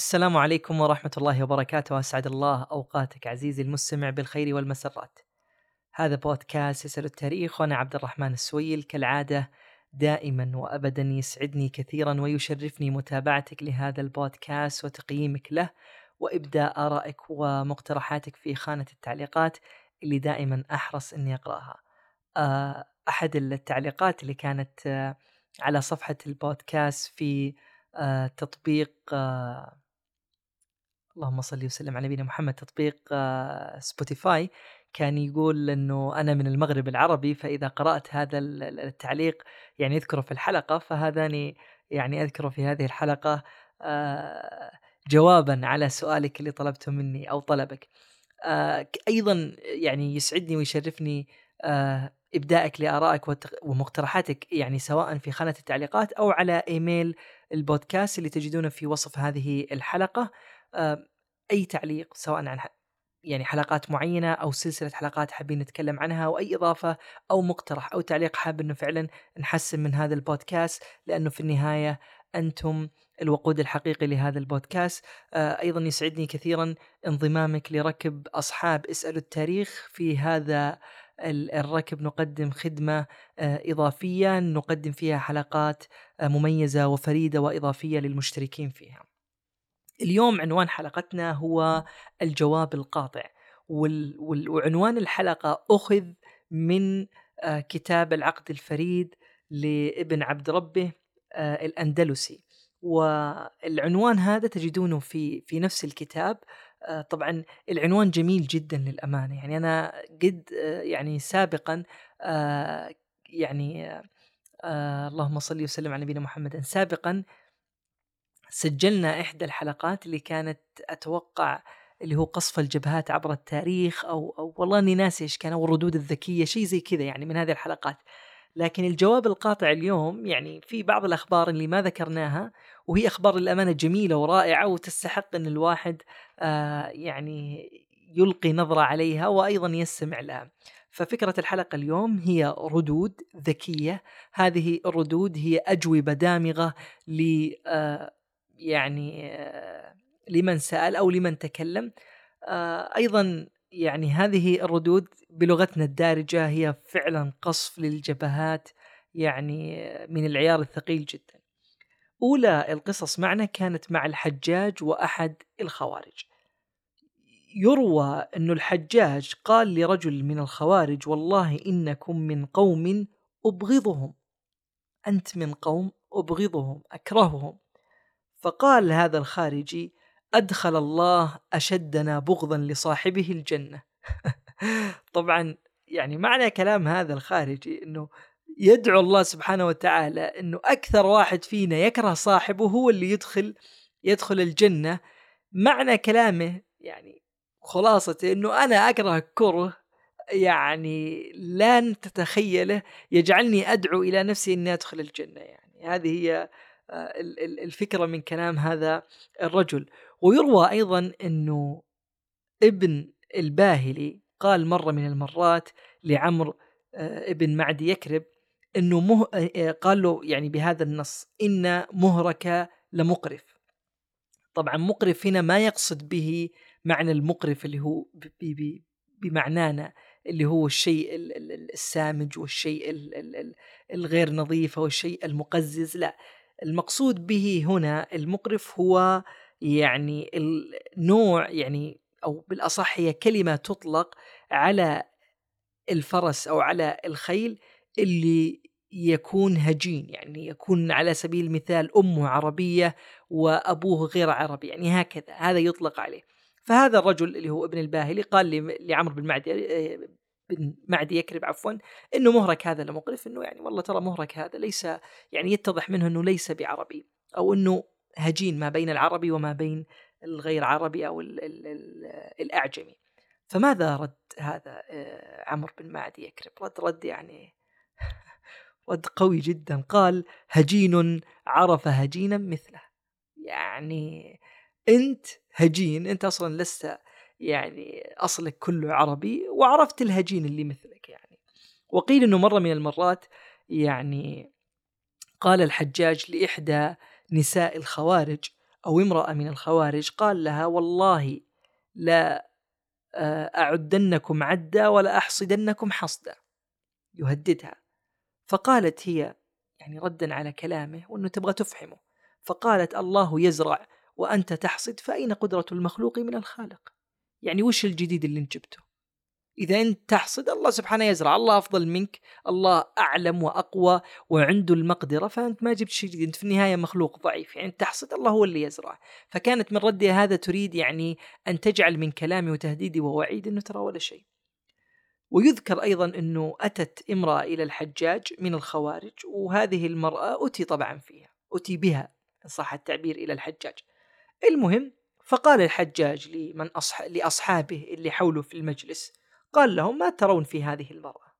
السلام عليكم ورحمة الله وبركاته. وأسعد الله أوقاتك عزيزي المستمع بالخير والمسرات. هذا بودكاست يسأل التاريخ وأنا عبد الرحمن السويل. كالعادة دائما وأبدا يسعدني كثيرا ويشرفني متابعتك لهذا البودكاست وتقييمك له وإبداء آرائك ومقترحاتك في خانة التعليقات اللي دائما أحرص أني أقرأها. آه، أحد التعليقات اللي كانت آه، على صفحة البودكاست في آه، تطبيق اللهم صل وسلم على نبينا محمد تطبيق سبوتيفاي كان يقول إنه أنا من المغرب العربي فإذا قرأت هذا التعليق يعني يذكره في الحلقة فهذاني يعني أذكره في هذه الحلقة جوابا على سؤالك اللي طلبته مني أو طلبك. أيضا يعني يسعدني ويشرفني ابدائك لآرائك ومقترحاتك يعني سواء في خانة التعليقات أو على إيميل البودكاست اللي تجدونه في وصف هذه الحلقة أي تعليق سواء عن يعني حلقات معينة أو سلسلة حلقات حابين نتكلم عنها أو أي إضافة أو مقترح أو تعليق حاب إنه فعلا نحسن من هذا البودكاست لأنه في النهاية أنتم الوقود الحقيقي لهذا البودكاست. أيضا يسعدني كثيرا انضمامك لركب أصحاب اسألوا التاريخ. في هذا الركب نقدم خدمة إضافية نقدم فيها حلقات مميزة وفريدة وإضافية للمشتركين فيها. اليوم عنوان حلقتنا هو الجواب القاطع وعنوان الحلقة أخذ من كتاب العقد الفريد لابن عبد ربه الأندلسي. والعنوان هذا تجدونه في في نفس الكتاب. آه، طبعا العنوان جميل جدا للأمانة. يعني أنا قد آه، يعني سابقا آه، يعني اللهم صل وسلم على نبينا محمد سابقا سجلنا إحدى الحلقات اللي كانت أتوقع اللي هو قصف الجبهات عبر التاريخ أو أو والله إني ناسي إيش كان أو الردود الذكية شيء زي كذا يعني من هذه الحلقات لكن الجواب القاطع اليوم يعني في بعض الأخبار اللي ما ذكرناها وهي أخبار للأمانة جميلة ورائعة وتستحق إن الواحد آه يعني يلقي نظرة عليها وأيضا يستمع لها. ففكرة الحلقة اليوم هي ردود ذكية، هذه الردود هي أجوبة دامغة ل آه يعني لمن سأل أو لمن تكلم. أيضا يعني هذه الردود بلغتنا الدارجة هي فعلا قصف للجبهات يعني من العيار الثقيل جدا. أولى القصص معنا كانت مع الحجاج وأحد الخوارج يروى أن الحجاج قال لرجل من الخوارج والله إنكم من قوم أبغضهم أنت من قوم أبغضهم أكرههم فقال هذا الخارجي أدخل الله أشدنا بغضا لصاحبه الجنة. طبعا يعني معنى كلام هذا الخارجي أنه يدعو الله سبحانه وتعالى إنه أكثر واحد فينا يكره صاحبه هو اللي يدخل يدخل الجنة. معنى كلامه يعني خلاصته إنه أنا أكره كره يعني لن تتخيله يجعلني أدعو إلى نفسي إني أدخل الجنة يعني. هذه هي الفكرة من كلام هذا الرجل. ويروى أيضا إنه ابن الباهلي قال مرة من المرات لعمرو آه، ابن معدي يكرب إنه مه... قال له يعني بهذا النص إن مهرك لمقرف. طبعا مقرف هنا ما يقصد به معنى المقرف اللي هو ب... ب... بمعنانا اللي هو الشيء السامج والشيء الغير نظيف أو الشيء المقزز لا. المقصود به هنا المقرف هو يعني النوع يعني أو بالأصح هي كلمة تطلق على الفرس أو على الخيل اللي يكون هجين يعني يكون على سبيل المثال أمه عربية وأبوه غير عربي يعني هكذا هذا يطلق عليه. فهذا الرجل اللي هو ابن الباهلي قال لعمرو بن معدي بن معدي يكرب عفوا إنه مهرك هذا لمقرف إنه يعني والله ترى مهرك هذا ليس يعني يتضح منه إنه ليس بعربي أو إنه هجين ما بين العربي وما بين الغير عربي أو ال ال ال الأعجمي. فماذا رد هذا آه، عمرو بن معدي يكرب رد رد يعني رد قوي جدا. قال هجين عرف هجينا مثله. يعني أنت هجين أنت أصلا لست يعني أصلك كله عربي وعرفت الهجين اللي مثلك يعني. وقيل إنه مرة من المرات يعني قال الحجاج لإحدى نساء الخوارج أو امرأة من الخوارج قال لها والله لا آه، أعدنكم عدا ولا أحصدنكم حصدا. يهددها. فقالت هي يعني ردا على كلامه وأنه تبغى تفحمه. فقالت الله يزرع وأنت تحصد فأين قدرة المخلوق من الخالق؟ يعني وش الجديد اللي انت جبته؟ إذا أنت تحصد الله سبحانه يزرع الله أفضل منك الله أعلم وأقوى وعنده المقدرة فأنت ما جبت شيء جديد أنت في النهاية مخلوق ضعيف يعني تحصد الله هو اللي يزرع. فكانت من ردها هذا تريد يعني أن تجعل من كلامي وتهديدي ووعيد أنه ترى ولا شيء. ويذكر أيضا أنه أتت امرأة إلى الحجاج من الخوارج وهذه المرأة أتي طبعا فيها أتي بها إن صح التعبير إلى الحجاج. المهم فقال الحجاج لمن أصح... لأصحابه اللي حوله في المجلس قال لهم ما ترون في هذه المرأة.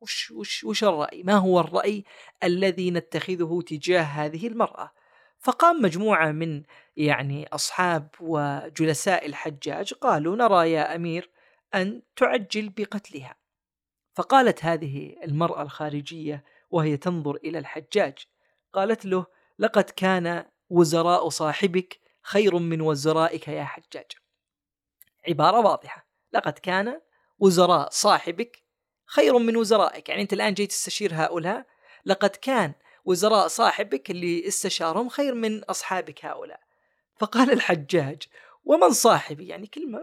وش, وش, وش الرأي؟ ما هو الرأي الذي نتخذه تجاه هذه المرأة؟ فقام مجموعة من يعني أصحاب وجلساء الحجاج قالوا نرى يا أمير أن تعجل بقتلها. فقالت هذه المرأة الخارجية وهي تنظر إلى الحجاج قالت له لقد كان وزراء صاحبك خير من وزرائك يا حجاج. عبارة واضحة. لقد كان وزراء صاحبك خير من وزرائك. يعني أنت الآن جاي تستشير هؤلاء. لقد كان وزراء صاحبك اللي استشارهم خير من أصحابك هؤلاء. فقال الحجاج ومن صاحبي؟ يعني كلمة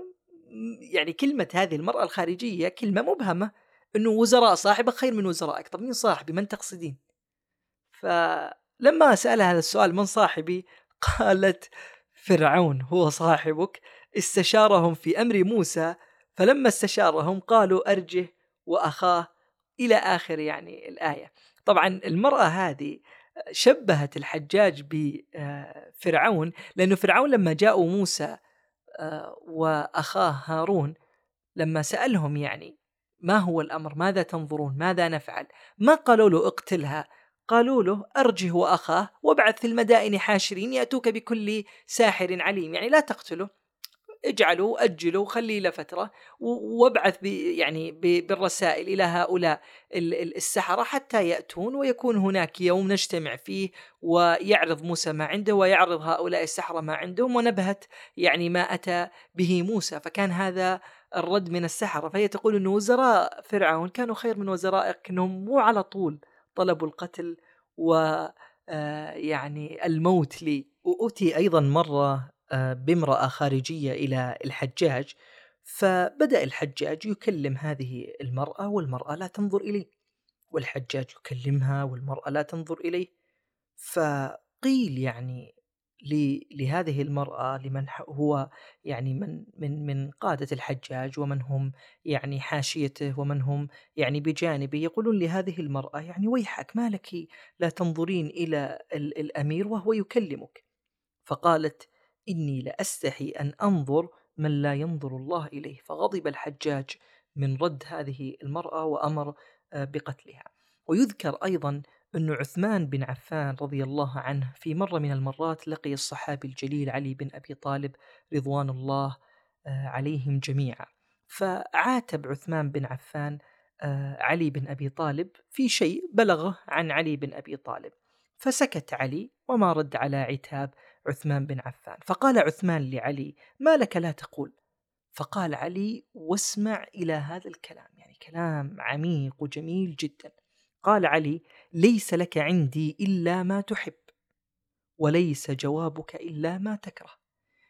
يعني كلمة هذه المرأة الخارجية كلمة مبهمة. أنه وزراء صاحبك خير من وزرائك. طب مين صاحبي؟ من تقصدين؟ فلما سألها هذا السؤال من صاحبي؟ قالت فرعون هو صاحبك استشارهم في أمر موسى فلما استشارهم قالوا أرجه وأخاه إلى آخر يعني الآية. طبعا المرأة هذه شبهت الحجاج بفرعون لأنه فرعون لما جاءوا موسى آه، وأخاه هارون لما سألهم يعني ما هو الأمر؟ ماذا تنظرون؟ ماذا نفعل؟ ما قالوا له اقتلها. قالوا له أرجه وأخاه وابعث في المدائن حاشرين يأتوك بكل ساحر عليم يعني لا تقتله اجعلوا اجلوا خليه لفتره وابعث يعني بالرسائل إلى هؤلاء السحرة حتى يأتون ويكون هناك يوم نجتمع فيه ويعرض موسى ما عنده ويعرض هؤلاء السحرة ما عندهم ونبهت يعني ما أتى به موسى فكان هذا الرد من السحرة فهي تقول إنه وزراء فرعون كانوا خير من وزرائك إنهم مو على طول طلبوا القتل و آه، يعني الموت لي. وأتي أيضا مرة آه، بامرأة خارجية إلى الحجاج. فبدأ الحجاج يكلم هذه المرأة والمرأة لا تنظر إليه. والحجاج يكلمها والمرأة لا تنظر إليه. فقيل يعني لهذه المرأة لمن هو يعني من من من قادة الحجاج ومن هم يعني حاشيته ومن هم يعني بجانبه يقولون لهذه المرأة يعني ويحك ما لك لا تنظرين إلى الأمير وهو يكلمك فقالت إني لأستحي أن أنظر من لا ينظر الله إليه فغضب الحجاج من رد هذه المرأة وأمر آه، بقتلها. ويذكر أيضا أن عثمان بن عفان رضي الله عنه في مرة من المرات لقي الصحابي الجليل علي بن أبي طالب رضوان الله آه، عليهم جميعا. فعاتب عثمان بن عفان آه، علي بن أبي طالب في شيء بلغه عن علي بن أبي طالب. فسكت علي وما رد على عتاب عثمان بن عفان. فقال عثمان لعلي ما لك لا تقول؟ فقال علي واسمع إلى هذا الكلام. يعني كلام عميق وجميل جدا. قال علي ليس لك عندي إلا ما تحب وليس جوابك إلا ما تكره.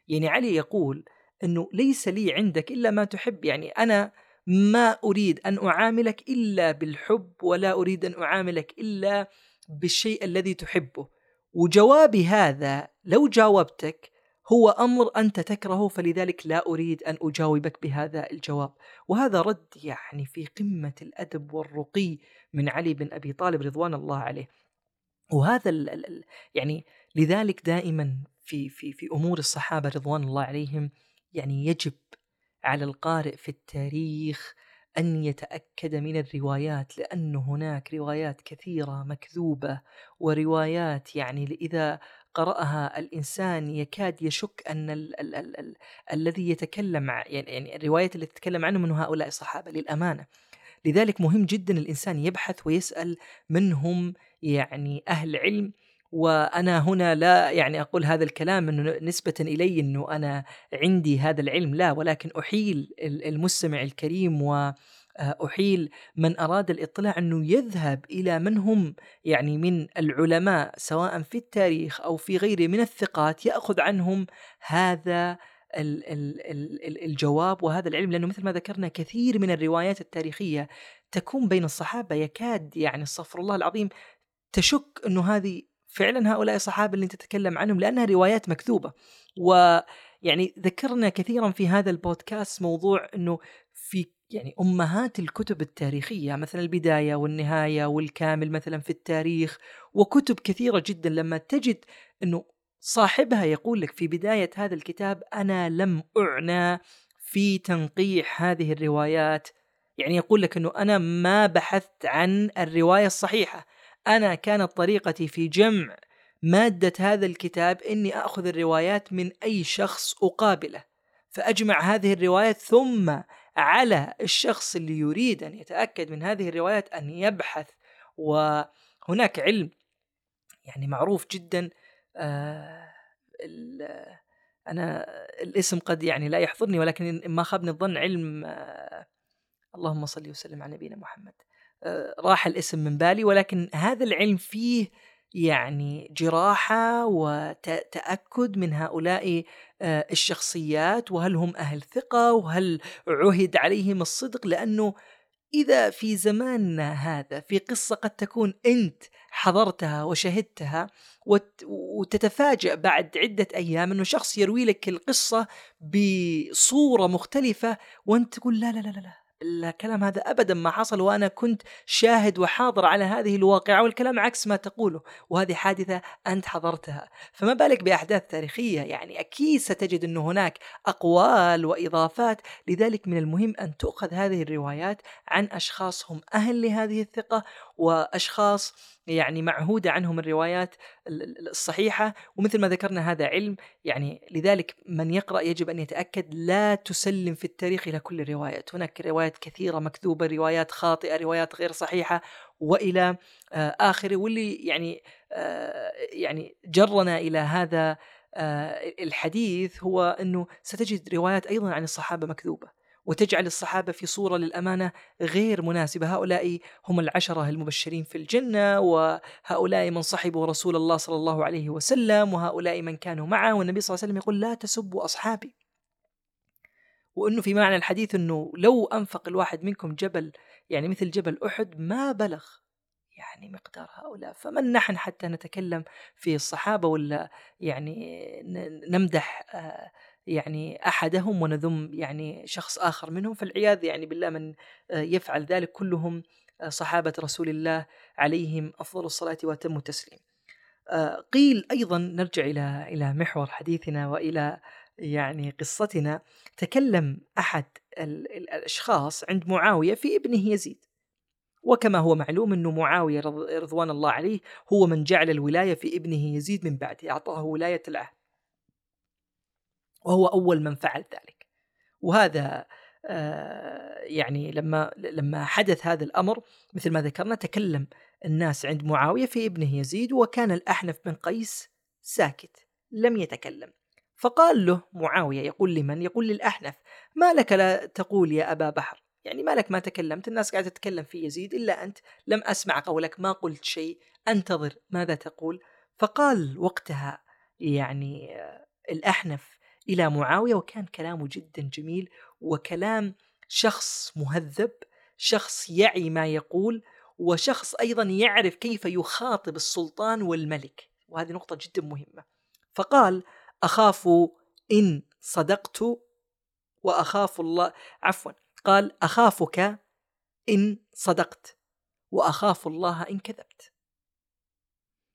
يعني علي يقول أنه ليس لي عندك إلا ما تحب يعني أنا ما أريد أن أعاملك إلا بالحب ولا أريد أن أعاملك إلا بالشيء الذي تحبه. وجوابي هذا لو جاوبتك هو أمر أنت تكرهه فلذلك لا أريد أن أجاوبك بهذا الجواب. وهذا رد يعني في قمة الأدب والرقي من علي بن أبي طالب رضوان الله عليه. وهذا ال ال يعني لذلك دائما في في في أمور الصحابة رضوان الله عليهم يعني يجب على القارئ في التاريخ أن يتأكد من الروايات لأن هناك روايات كثيرة مكذوبة وروايات يعني إذا قرأها الإنسان يكاد يشك أن ال ال ال ال الذي يتكلم يعني, يعني الروايات التي تتكلم عنه من هؤلاء الصحابة للأمانة. لذلك مهم جدا الإنسان يبحث ويسأل من هم يعني أهل علم وأنا هنا لا يعني أقول هذا الكلام إنه نسبة إلي إنه أنا عندي هذا العلم لا ولكن أحيل المستمع الكريم و أحيل من أراد الإطلاع أنه يذهب إلى من هم يعني من العلماء سواء في التاريخ أو في غيره من الثقات يأخذ عنهم هذا الجواب وهذا العلم. لأنه مثل ما ذكرنا كثير من الروايات التاريخية تكون بين الصحابة. يكاد يعني استغفر الله العظيم تشك انه هذه فعلا هؤلاء الصحابة اللي تتكلم عنهم لأنها روايات مكذوبة. ويعني ذكرنا كثيرا في هذا البودكاست موضوع أنه يعني أمهات الكتب التاريخية مثلا البداية والنهاية والكامل مثلا في التاريخ وكتب كثيرة جدا لما تجد إنه صاحبها يقول لك في بداية هذا الكتاب أنا لم أعنى في تنقيح هذه الروايات. يعني يقول لك إنه أنا ما بحثت عن الرواية الصحيحة أنا كانت طريقتي في جمع مادة هذا الكتاب إني آخذ الروايات من أي شخص أقابله فأجمع هذه الروايات ثم على الشخص اللي يريد أن يتأكد من هذه الروايات أن يبحث وهناك علم يعني معروف جدا آه أنا الاسم قد يعني لا يحضرني ولكن ما خابني الظن علم آه اللهم صل وسلم على نبينا محمد. آه راح الاسم من بالي ولكن هذا العلم فيه يعني جراحة وتأكد من هؤلاء آه، الشخصيات وهل هم أهل ثقة وهل عهد عليهم الصدق؟ لأنه إذا في زماننا هذا في قصة قد تكون أنت حضرتها وشهدتها وتتفاجأ بعد عدة أيام أنه شخص يروي لك القصة بصورة مختلفة وأنت تقول لا لا لا لا. الكلام هذا ابدا ما حصل وأنا كنت شاهد وحاضر على هذه الواقعة والكلام عكس ما تقوله وهذه حادثة أنت حضرتها. فما بالك بأحداث تاريخية؟ يعني أكيد ستجد إنه هناك أقوال وإضافات. لذلك من المهم أن تؤخذ هذه الروايات عن اشخاص هم أهل لهذه الثقة وأشخاص يعني معهودة عنهم الروايات الصحيحة ومثل ما ذكرنا هذا علم يعني لذلك من يقرأ يجب أن يتأكد لا تسلم في التاريخ إلى كل الروايات. هناك روايات كثيرة مكذوبة روايات خاطئة روايات غير صحيحة وإلى آه، آخره واللي يعني آه، يعني جرنا إلى هذا آه، الحديث هو أنه ستجد روايات أيضا عن الصحابة مكذوبة. وتجعل الصحابة في صورة للأمانة غير مناسبة. هؤلاء هم العشرة المبشرين في الجنة وهؤلاء من صحبوا رسول الله صلى الله عليه وسلم وهؤلاء من كانوا معه والنبي صلى الله عليه وسلم يقول لا تسبوا أصحابي. وأنه في معنى الحديث أنه لو أنفق الواحد منكم جبل يعني مثل جبل أحد ما بلغ يعني مقدار هؤلاء. فمن نحن حتى نتكلم في الصحابة ولا يعني نمدح آه يعني أحدهم ونذم يعني شخص آخر منهم فالعياذ يعني بالله من آه، يفعل ذلك كلهم آه، صحابة رسول الله عليهم أفضل الصلاة وأتم التسليم. آه، قيل أيضا نرجع إلى إلى محور حديثنا وإلى يعني قصتنا تكلم أحد الأشخاص عند معاوية في ابنه يزيد. وكما هو معلوم أن معاوية رضوان الله عليه هو من جعل الولاية في ابنه يزيد من بعده أعطاه ولاية العهد وهو أول من فعل ذلك. وهذا آه، يعني لما لما حدث هذا الأمر مثل ما ذكرنا تكلم الناس عند معاوية في ابنه يزيد وكان الأحنف بن قيس ساكت لم يتكلم. فقال له معاوية يقول لمن؟ يقول للأحنف ما لك لا تقول يا أبا بحر؟ يعني ما لك ما تكلمت الناس قاعدة تتكلم في يزيد إلا أنت لم أسمع قولك ما قلت شيء أنتظر ماذا تقول. فقال وقتها يعني آه، إلى معاوية وكان كلامه جدا جميل وكلام شخص مهذب شخص يعي ما يقول وشخص أيضا يعرف كيف يخاطب السلطان والملك. وهذه نقطة جدا مهمة. فقال أخاف إن صدقت وأخاف الله. عفوا. قال أخافك إن صدقت وأخاف الله إن كذبت.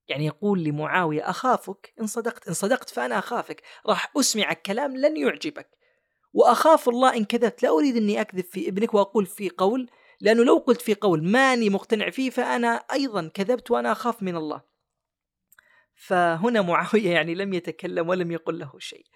يعني يقول لمعاوية أخافك إن صدقت إن صدقت فأنا أخافك راح أسمعك كلام لن يعجبك. وأخاف الله إن كذبت لا أريد أني أكذب في ابنك وأقول في قول لأنه لو قلت في قول ماني مقتنع فيه فأنا أيضا كذبت وأنا أخاف من الله. فهنا معاوية يعني لم يتكلم ولم يقل له شيء.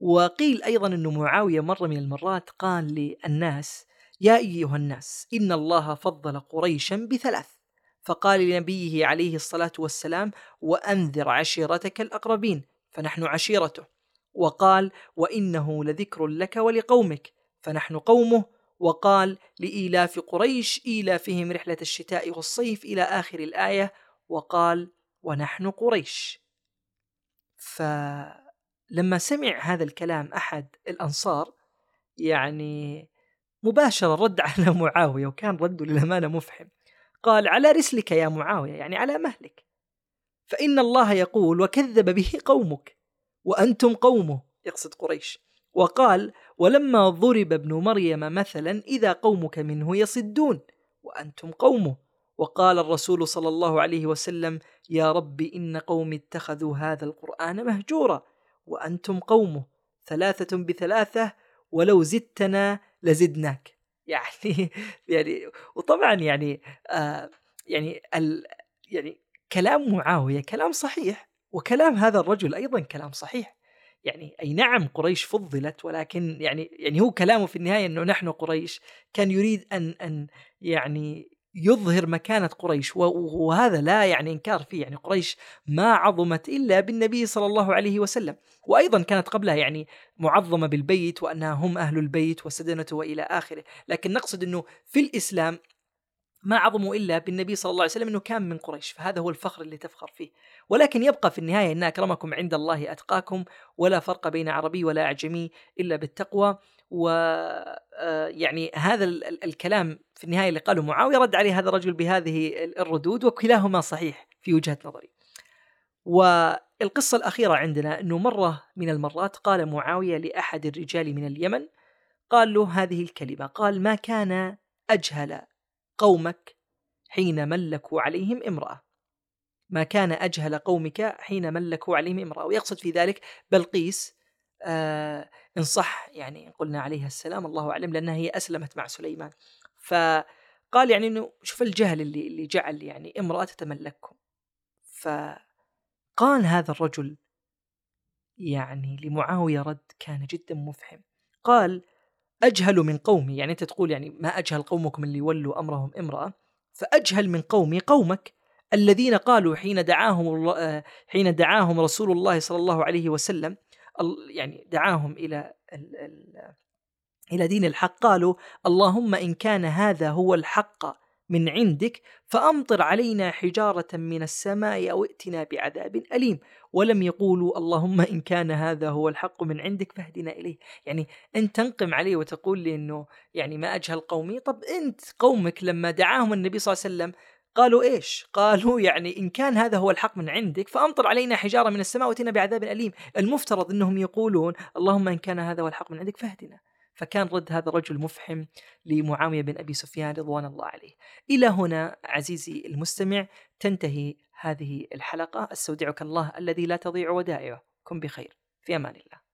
وقيل أيضا أن معاوية مرة من المرات قال للناس يا أيها الناس إن الله فضل قريشا بثلاث. فقال لنبيه عليه الصلاة والسلام وأنذر عشيرتك الأقربين فنحن عشيرته وقال وإنه لذكر لك ولقومك فنحن قومه وقال لإيلاف قريش إيلافهم رحلة الشتاء والصيف إلى آخر الآية وقال ونحن قريش فلما سمع هذا الكلام أحد الأنصار يعني مباشرة رد على معاوية وكان رده للأمانة مفحم قال على رسلك يا معاوية يعني على مهلك. فإن الله يقول وكذب به قومك وأنتم قومه يقصد قريش. وقال ولما ضرب ابن مريم مثلا إذا قومك منه يصدون وأنتم قومه. وقال الرسول صلى الله عليه وسلم يا رب إن قومي اتخذوا هذا القرآن مهجورا وأنتم قومه. ثلاثة بثلاثة ولو زدتنا لزدناك. يعني يعني وطبعا يعني آه يعني ال يعني كلام معاوية كلام صحيح وكلام هذا الرجل أيضا كلام صحيح. يعني أي نعم قريش فضلت ولكن يعني يعني هو كلامه في النهاية إنه نحن قريش كان يريد أن أن يعني يظهر مكانة قريش وهذا لا يعني إنكار فيه يعني قريش ما عظمت إلا بالنبي صلى الله عليه وسلم. وأيضا كانت قبلها يعني معظمة بالبيت وأنها هم أهل البيت وسدنته وإلى آخره. لكن نقصد أنه في الإسلام ما عظموا إلا بالنبي صلى الله عليه وسلم إنه كان من قريش. فهذا هو الفخر اللي تفخر فيه. ولكن يبقى في النهاية إن أكرمكم عند الله أتقاكم ولا فرق بين عربي ولا أعجمي إلا بالتقوى. و آه، يعني هذا الكلام في النهاية اللي قاله معاوية رد عليه هذا الرجل بهذه الردود وكلاهما صحيح في وجهة نظري. والقصة الأخيرة عندنا إنه مرة من المرات قال معاوية لأحد الرجال من اليمن قال له هذه الكلمة قال ما كان أجهل قومك حين ملكوا عليهم امرأة. ما كان أجهل قومك حين ملكوا عليهم امرأة ويقصد في ذلك بلقيس إن صح يعني قلنا عليها السلام الله أعلم لأنها هي أسلمت مع سليمان. فقال يعني أنه شوف الجهل اللي, اللي جعل يعني امرأة تتملككم فقال هذا الرجل يعني لمعاوية رد كان جدا مفحم. قال أجهل من قومي. يعني أنت تقول يعني ما أجهل قومكم اللي ولوا أمرهم امرأة. فأجهل من قومي قومك الذين قالوا حين دعاهم آه، حين دعاهم رسول الله صلى الله عليه وسلم يعني دعاهم إلى ال ال إلى دين الحق. قالوا اللهم إن كان هذا هو الحق من عندك فأمطر علينا حجارة من السماء أو ائتنا بعذاب أليم. ولم يقولوا اللهم إن كان هذا هو الحق من عندك فاهدنا إليه. يعني أنت تنقم عليه وتقول لي إنه يعني ما أجهل قومي؟ طب أنت قومك لما دعاهم النبي صلى الله عليه وسلم قالوا إيش؟ قالوا يعني إن كان هذا هو الحق من عندك فأمطر علينا حجارة من السماء واتنا بعذاب أليم، المفترض إنهم يقولون اللهم إن كان هذا هو الحق من عندك فاهدنا. فكان رد هذا الرجل مفحم لمعاوية بن أبي سفيان رضوان الله عليه. إلى هنا عزيزي المستمع تنتهي هذه الحلقة، أستودعك الله الذي لا تضيع ودائعه، كن بخير، في أمان الله.